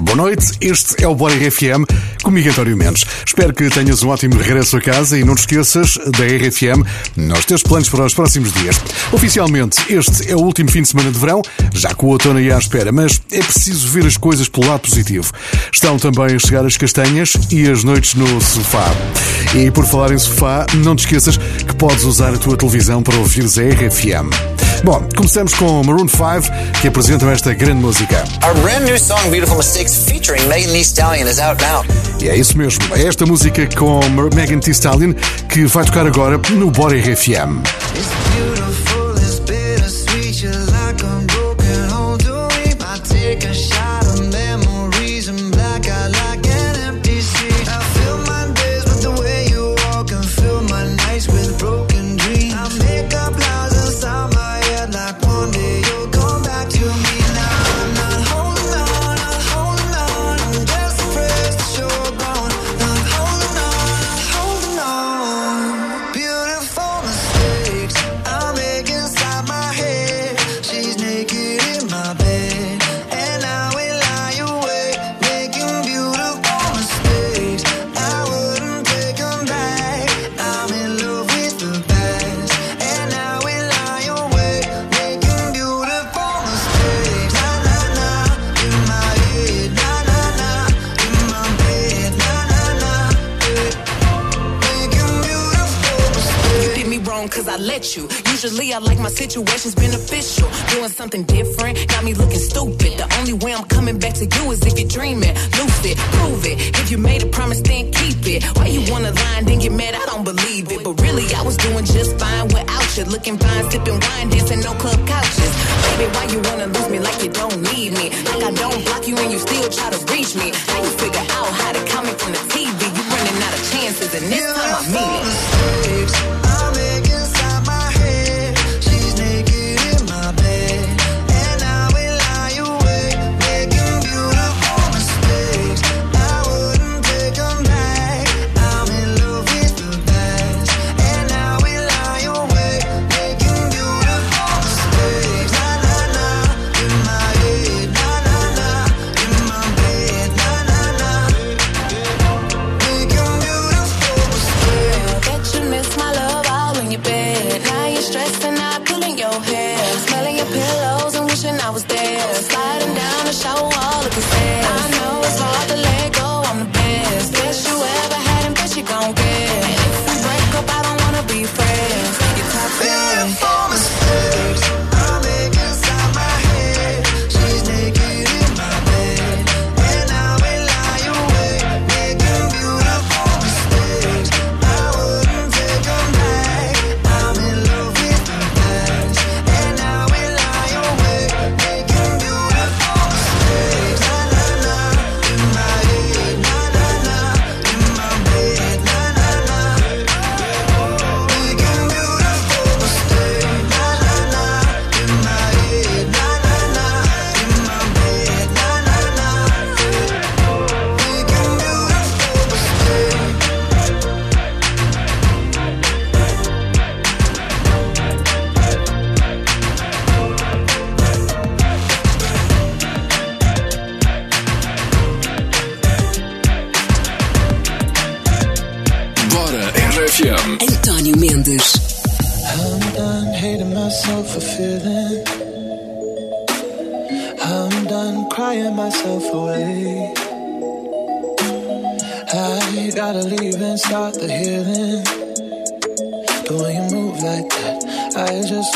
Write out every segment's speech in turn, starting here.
Boa noite, este é o Bora RFM, comigo António Mendes. Espero que tenhas um ótimo regresso a casa e não te esqueças da RFM nos teus planos para os próximos dias. Oficialmente, este é o último fim de semana de verão, já com o outono aí à espera, mas é preciso ver as coisas pelo lado positivo. Estão também a chegar as castanhas e as noites no sofá. E por falar em sofá, não te esqueças que podes usar a tua televisão para ouvires a RFM. Bom, começamos com Maroon 5, que apresentam esta grande música. Our brand new song Beautiful Mistakes featuring Megan Thee Stallion is out now. E é isso mesmo, é esta música com Megan Thee Stallion que vai tocar agora no Bora RFM. Usually I like my situations beneficial. Doing something different got me looking stupid. The only way I'm coming back to you is if you're dreaming. Lucid, prove it. If you made a promise, then keep it. Why you wanna lie and then get mad? I don't believe it. But really, I was doing just fine without you. Looking fine, sipping wine, dancing no club couches. Baby, why you wanna lose me like you don't need me? Like I don't block you and you still try to reach me. How you figure out how to comment from the TV? You running out of chances, and this time I mean it.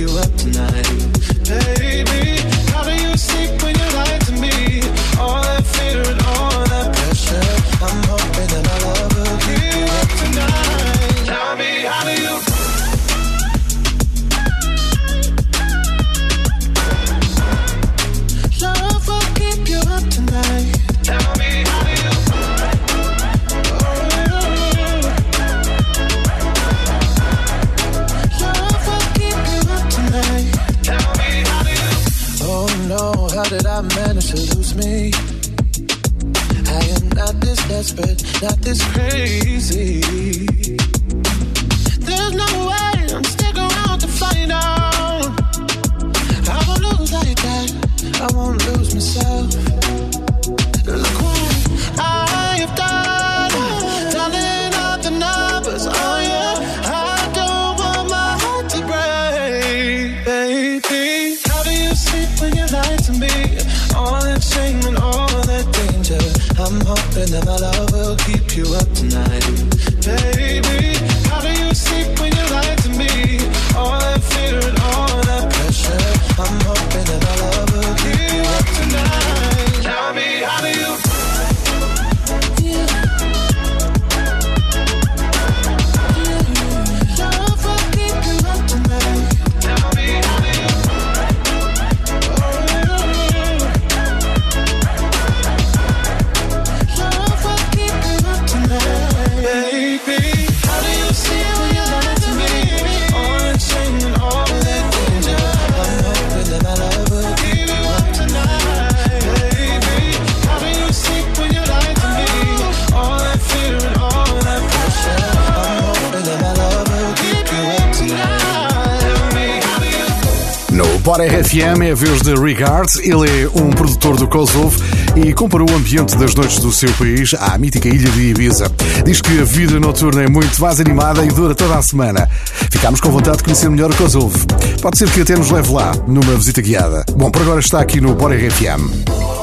Tell me desperate, not this crazy. And that my love will keep you up tonight. Baby, how do you sleep when you lie to me? All that fear Bora RFM é a vez de Regards. Ele é um produtor do Kosovo e comparou o ambiente das noites do seu país à mítica ilha de Ibiza. Diz que a vida noturna é muito mais animada e dura toda a semana. Ficámos com vontade de conhecer melhor o Kosovo. Pode ser que até nos leve lá numa visita guiada. Bom, por agora está aqui no Bora RFM.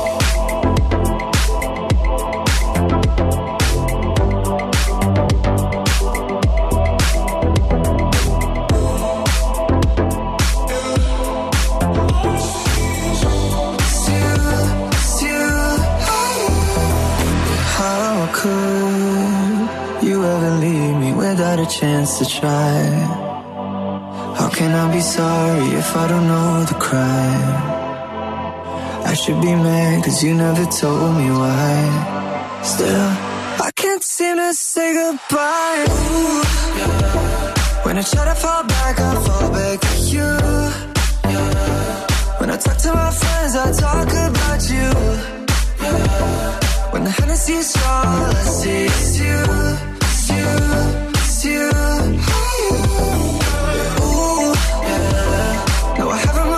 to try. How can I be sorry if I don't know the crime? I should be mad cause you never told me why. Still, I can't seem to say goodbye. Ooh. When I try to fall back, I fall back to you. When I talk to my friends, I talk about you. When the Hennessy's strong, I see it's you, it's you you. Ooh, yeah. No, I haven't.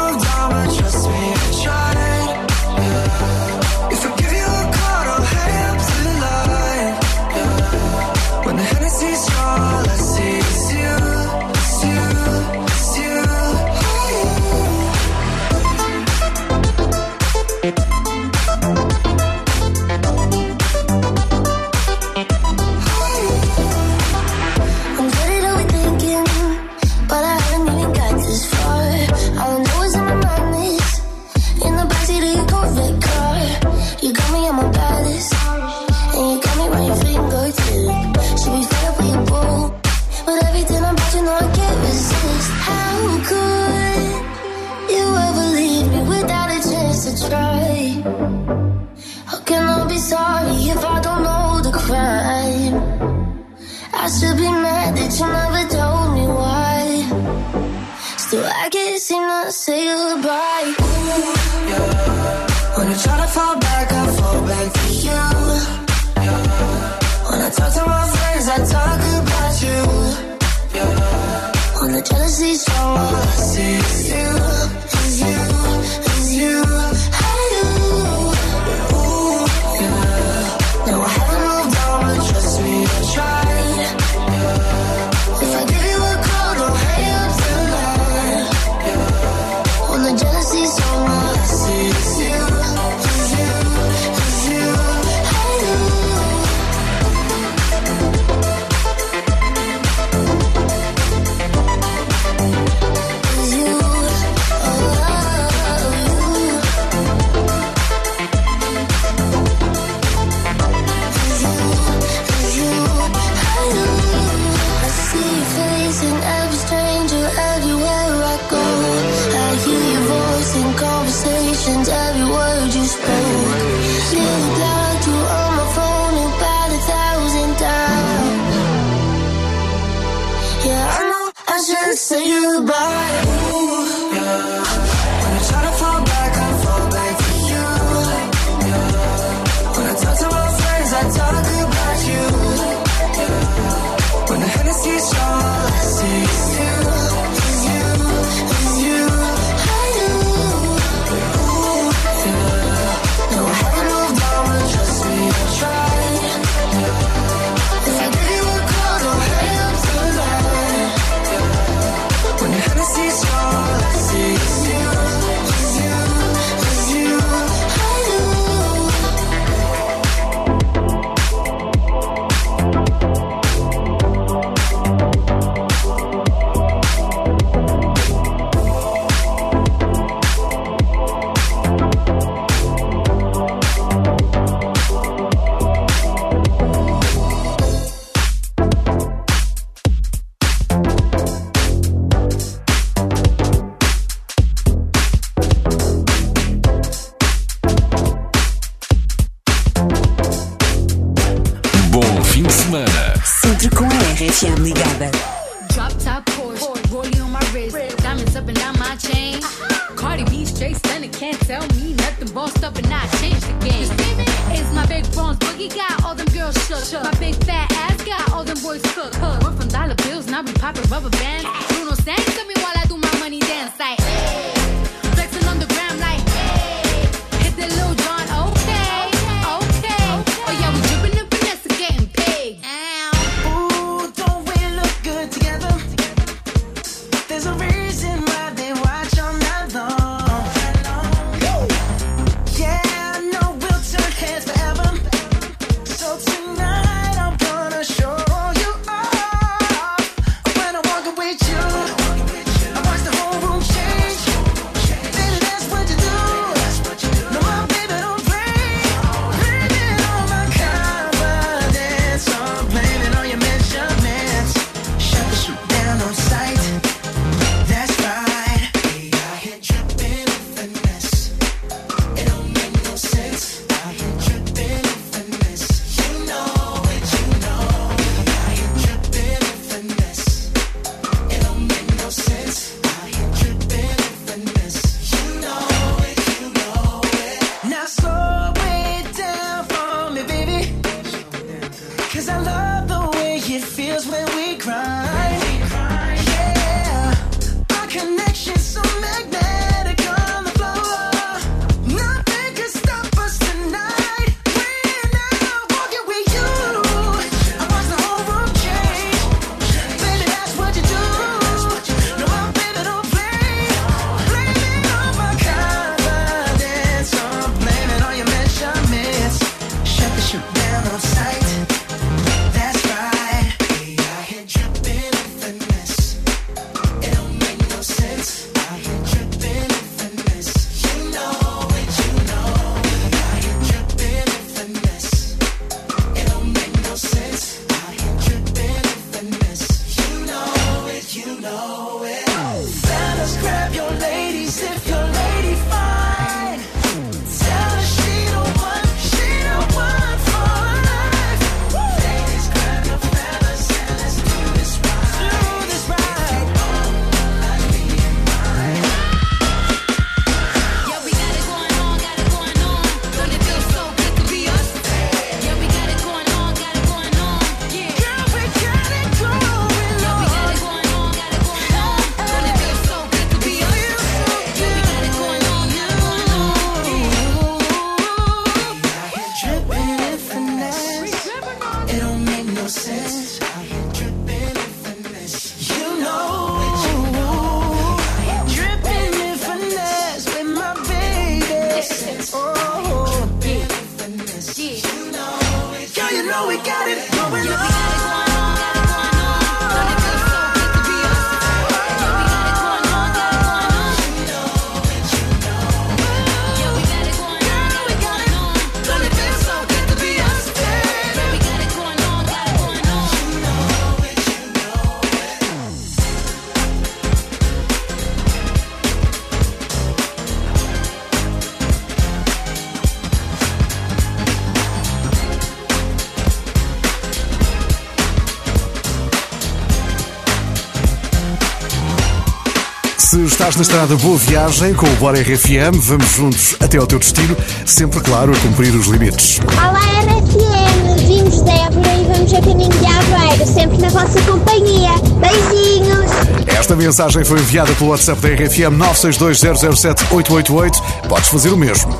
na estrada, boa viagem com o Bora RFM. Vamos juntos até ao teu destino, sempre, claro, a cumprir os limites. Olá, RFM. Vimos Débora e vamos a caminho de Aveiro, sempre na vossa companhia. Beijinhos. Esta mensagem foi enviada pelo WhatsApp da RFM 962007888. Podes fazer o mesmo.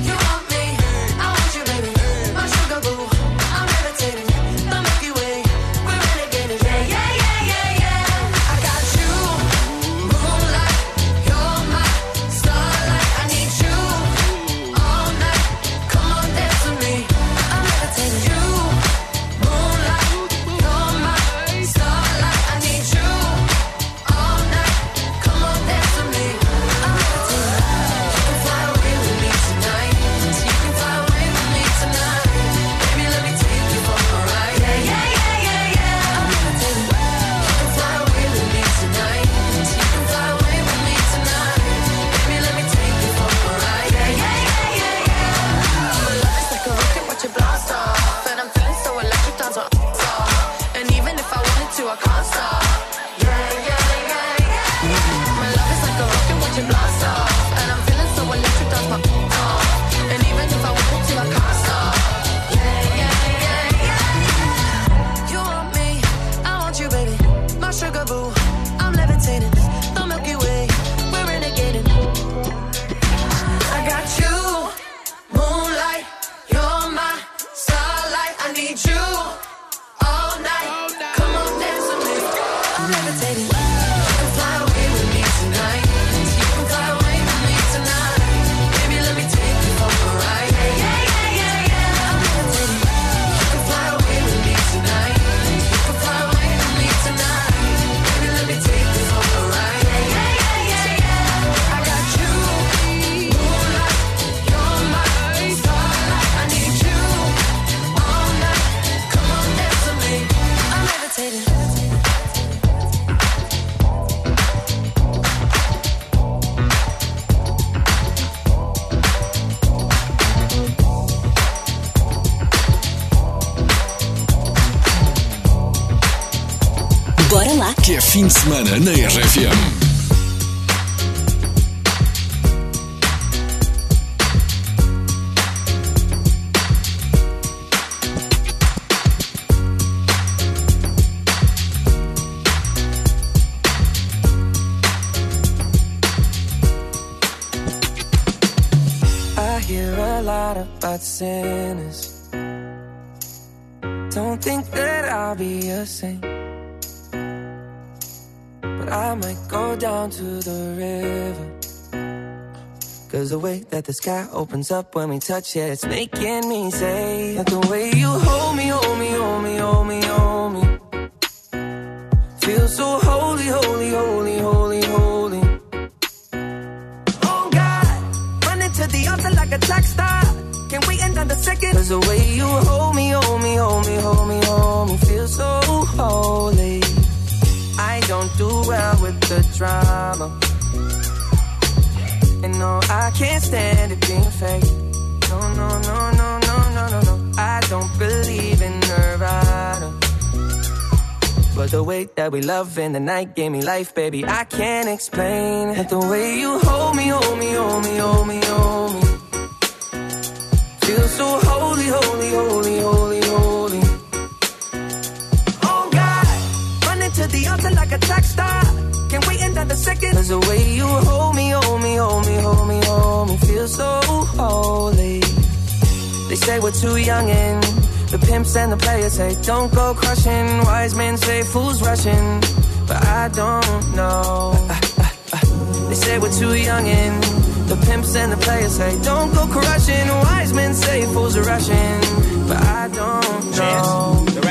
I hear a lot about sinners. Don't think that I'll be a saint. I might go down to the river. Cause the way that the sky opens up when we touch it, it's making me say that the way you hold me, hold me, hold me, hold me, hold me. Feel so holy, holy, holy, holy, holy. Oh God, running to the altar like a track star. Can we end on the second? Cause the way you hold me, hold me, hold me, hold me, hold me, feel so holy. Don't do well with the drama. And no, I can't stand it being fake. No, no, no, no, no, no, no, no. I don't believe in Nirvana. But the way that we love in the night gave me life, baby. I can't explain it. The way you hold me, hold me, hold me, hold me, hold me. Feel so holy, holy, holy, holy. Like a track star. Can we end on the second? Cause the way you hold me, hold me, hold me, hold me, hold me, feel so holy. They say we're too young and the pimps and the players say don't go crushing. Wise men say fools rushing, but I don't know. They say we're too young and the pimps and the players say don't go crushing. Wise men say fools are rushing, but I don't know. The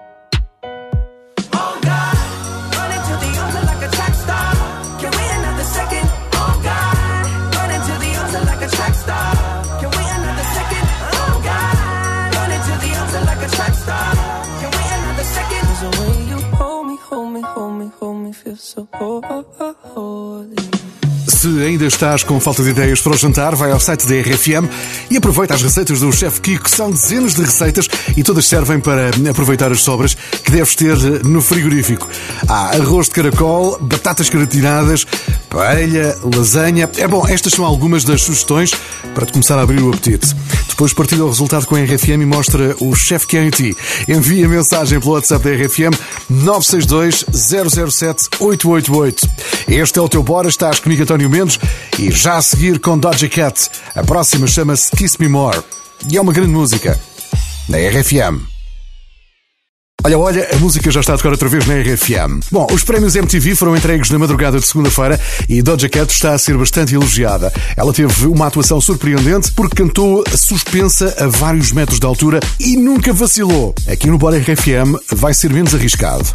Ho- ho- ho- holy. Se ainda estás com falta de ideias para o jantar, vai ao site da RFM e aproveita as receitas do chefe Kiko. São dezenas de receitas e todas servem para aproveitar as sobras que deves ter no frigorífico. Há arroz de caracol, batatas gratinadas, paella, lasanha. É bom, estas são algumas das sugestões para te começar a abrir o apetite. Depois partilha o resultado com a RFM e mostra o chefe que é em ti. Envia mensagem pelo WhatsApp da RFM 962 007 888. Este é o teu Bora, estás comigo António Mendes e já a seguir com Doja Cat. A próxima chama-se Kiss Me More e é uma grande música na RFM. Olha, olha, a música já está a tocar outra vez na RFM. Bom, os prémios MTV foram entregues na madrugada de segunda-feira e Doja Cat está a ser bastante elogiada. Ela teve uma atuação surpreendente porque cantou suspensa a vários metros de altura e nunca vacilou. Aqui no Bora RFM vai ser menos arriscado.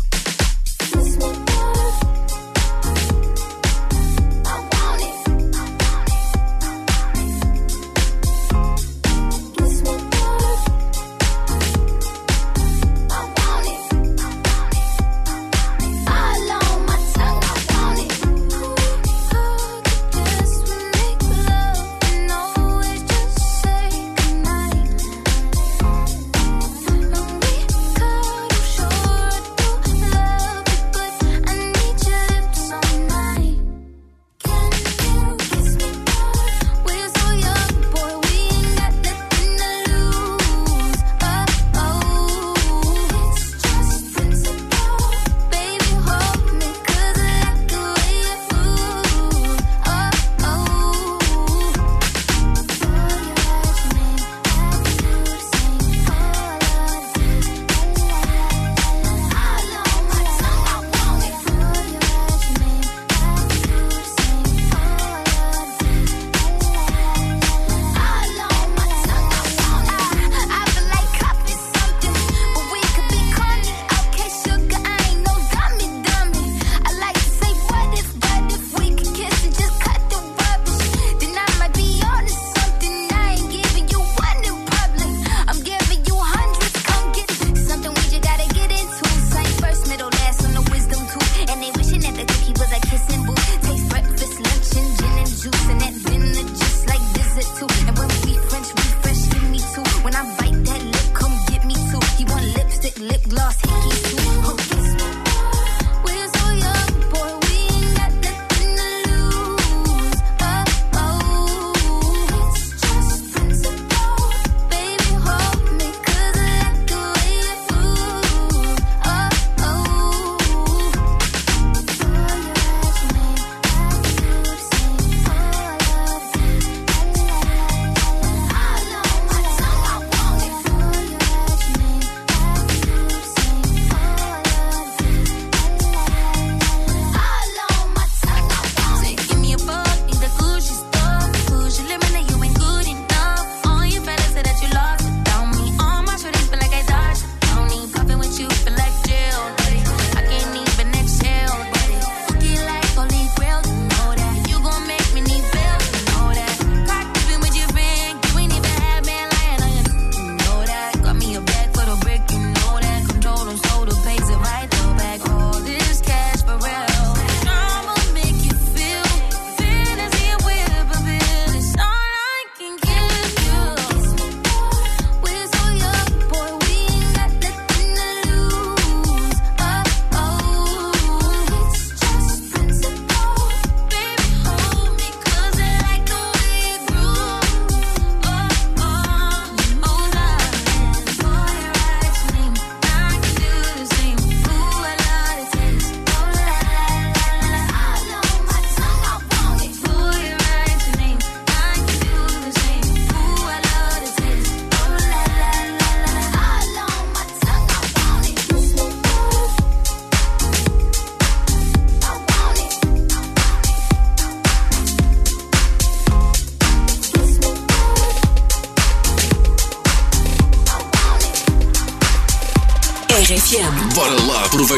lip gloss.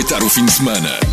Aproveitar o fim de semana.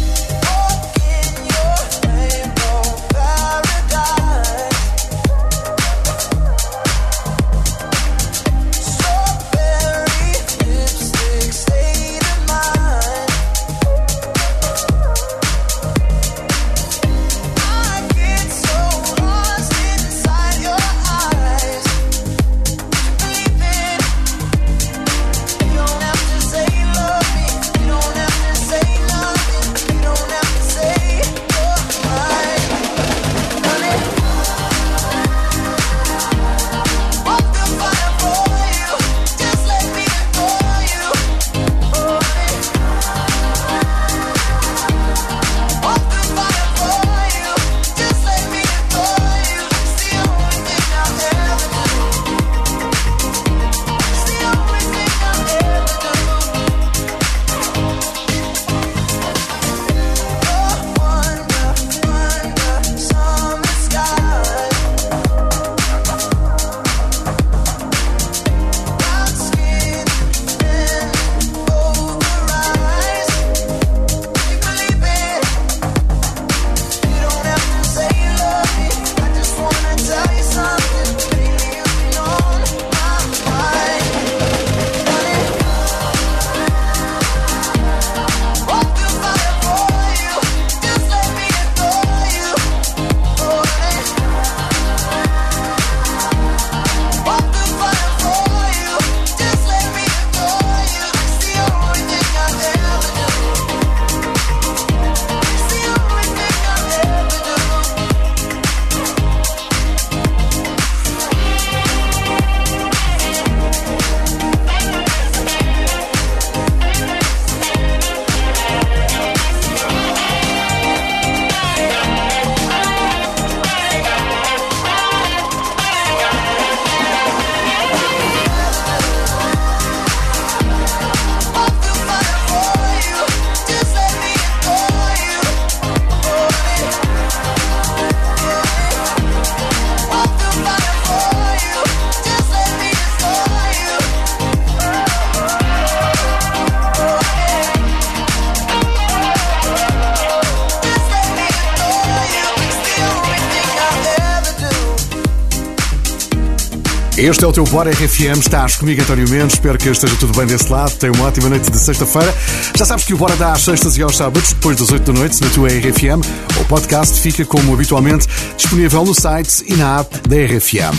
Este é o teu Bora RFM, estás comigo António Mendes, espero que esteja tudo bem desse lado, tenha uma ótima noite de sexta-feira. Já sabes que o Bora dá às sextas e aos sábados, depois das 8 da noite, na tua RFM. O podcast fica, como habitualmente, disponível no site e na app da RFM.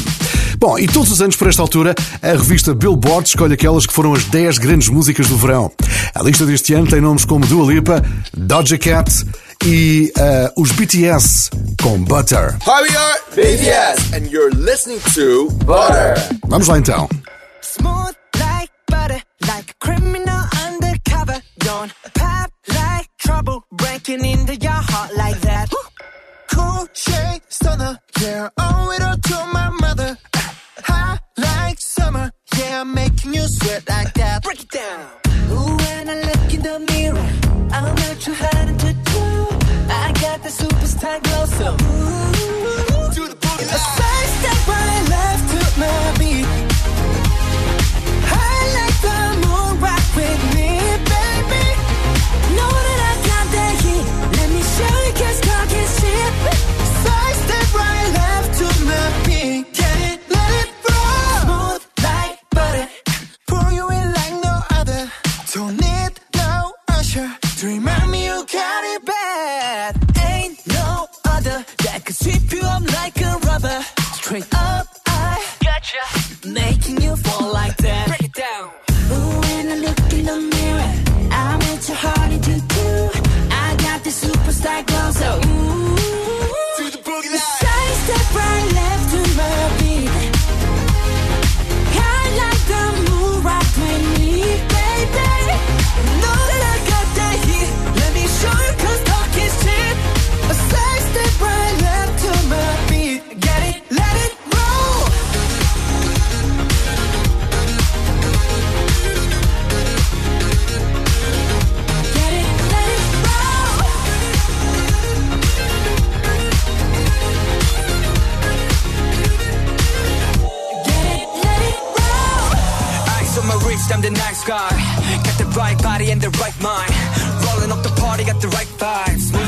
Bom, e todos os anos por esta altura, a revista Billboard escolhe aquelas que foram as 10 grandes músicas do verão. A lista deste ano tem nomes como Dua Lipa, Doja Cat e uh, os BTS com Butter. Hi, we are BTS, and you're listening to Butter. Vamos lá então. Smooth like butter, like a criminal undercover. Don't pop like trouble, breaking into your heart like that. Cool shade stunner, yeah, owe it all to my mother. Hot like summer, yeah, making you sweat like On my wrist, I'm the nice guy. Got the right body and the right mind. Rolling up the party, got the right vibes. We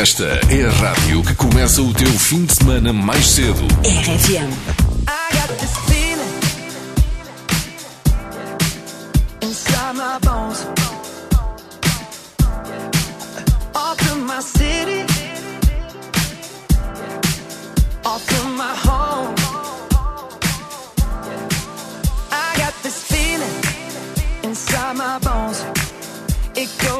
Esta é a rádio que começa o teu fim de semana mais cedo. RFM. I got this feeling inside my bones. Off from my city, off from my home. I got this feeling inside my bones. It goes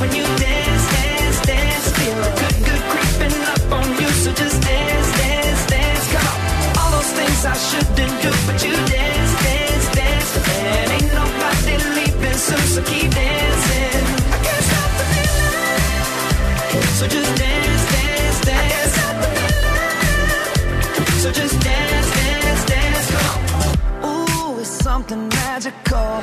when you dance, dance, dance. Feel good, good creeping up on you. So just dance, dance, dance. Come on. All those things I shouldn't do, but you dance, dance, dance. And ain't nobody leaving soon, so keep dancing. I can't stop the feeling. So just dance, dance, dance. I can't stop the feeling. So just dance, dance, dance. Come on. Ooh, it's something magical.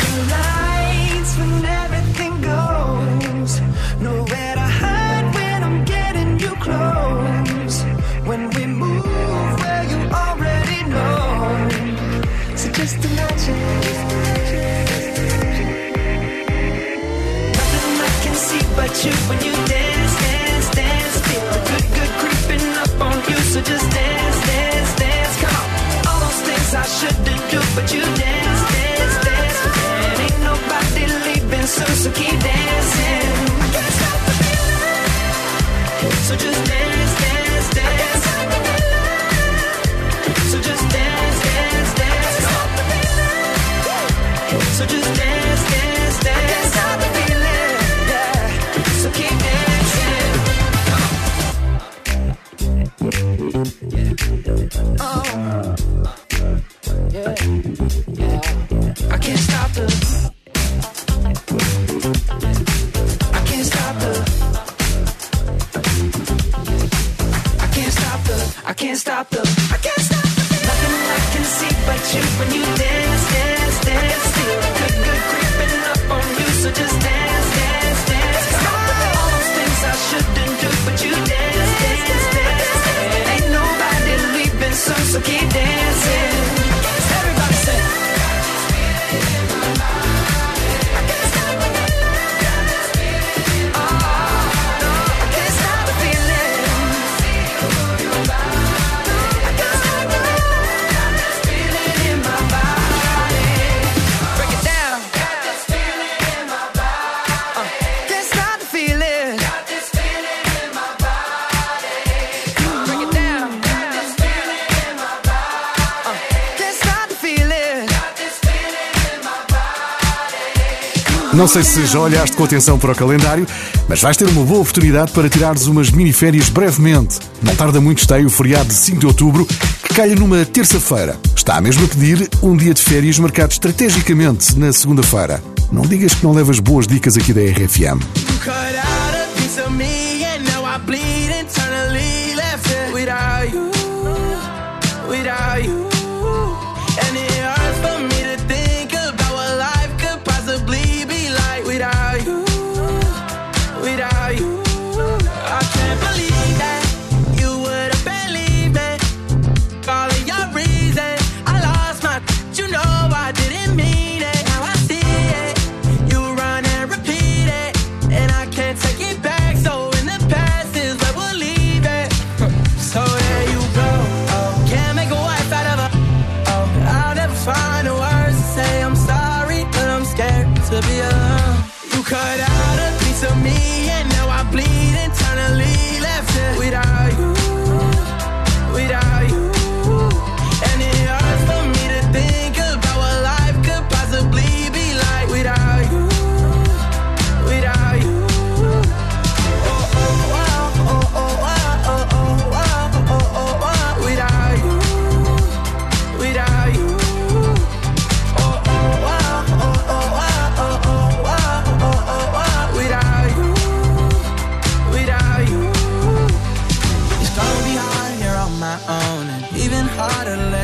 You when you dance, dance, dance. Feel a good, good creeping up on you. So just dance, dance, dance. Come. All those things I shouldn't do, but you dance, dance, dance. And ain't nobody leaving so keep dancing. Can't stop the feeling. So just dance, Não sei se já olhaste com atenção para o calendário, mas vais ter uma boa oportunidade para tirares umas miniférias brevemente. Não tarda muito, está aí o feriado de 5 de outubro, que calha numa terça-feira. Está mesmo a pedir um dia de férias marcado estrategicamente na segunda-feira. Não digas que não levas boas dicas aqui da RFM. Without you, without you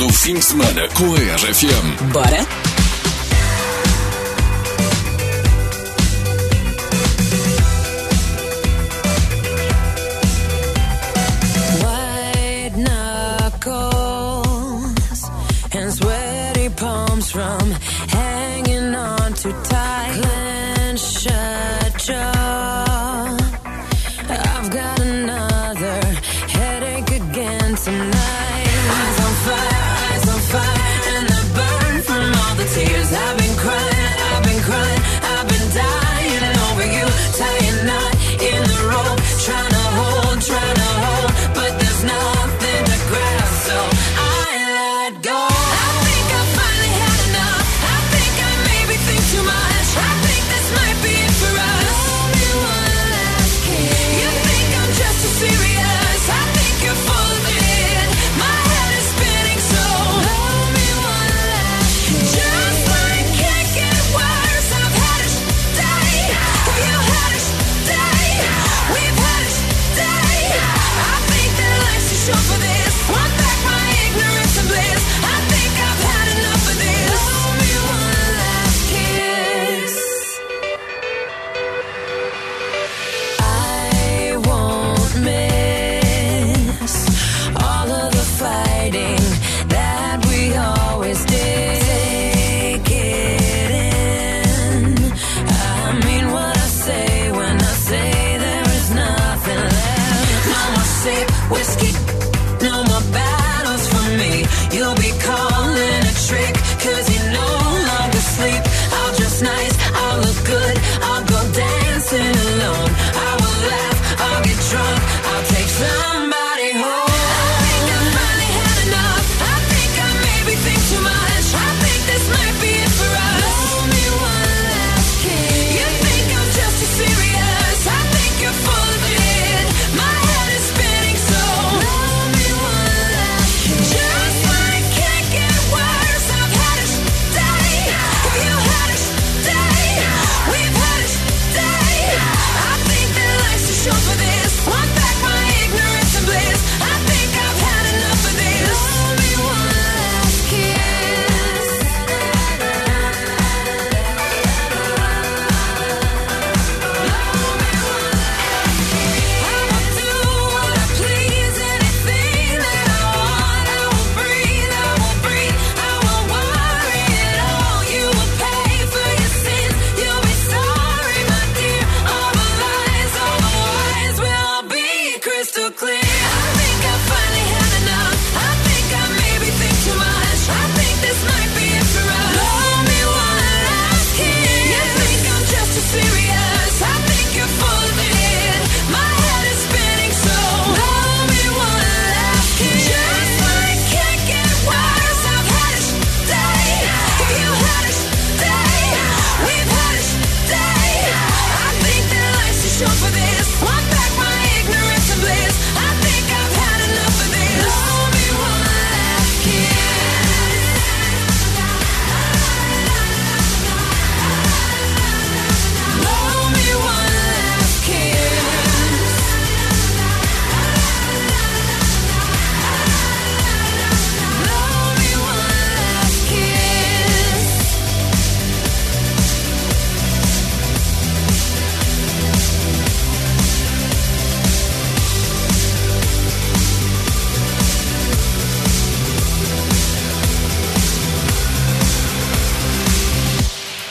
do fim de semana com a RFM. Bora? From hanging on too tight, clench shut.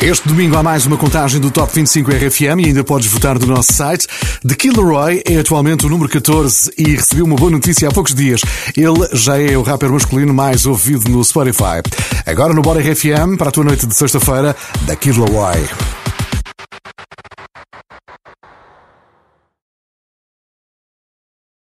Este domingo há mais uma contagem do Top 25 RFM e ainda podes votar no nosso site. The Killer Roy é atualmente o número 14 e recebeu uma boa notícia há poucos dias. Ele já é o rapper masculino mais ouvido no Spotify. Agora no Bora RFM, para a tua noite de sexta-feira, The Killer Roy.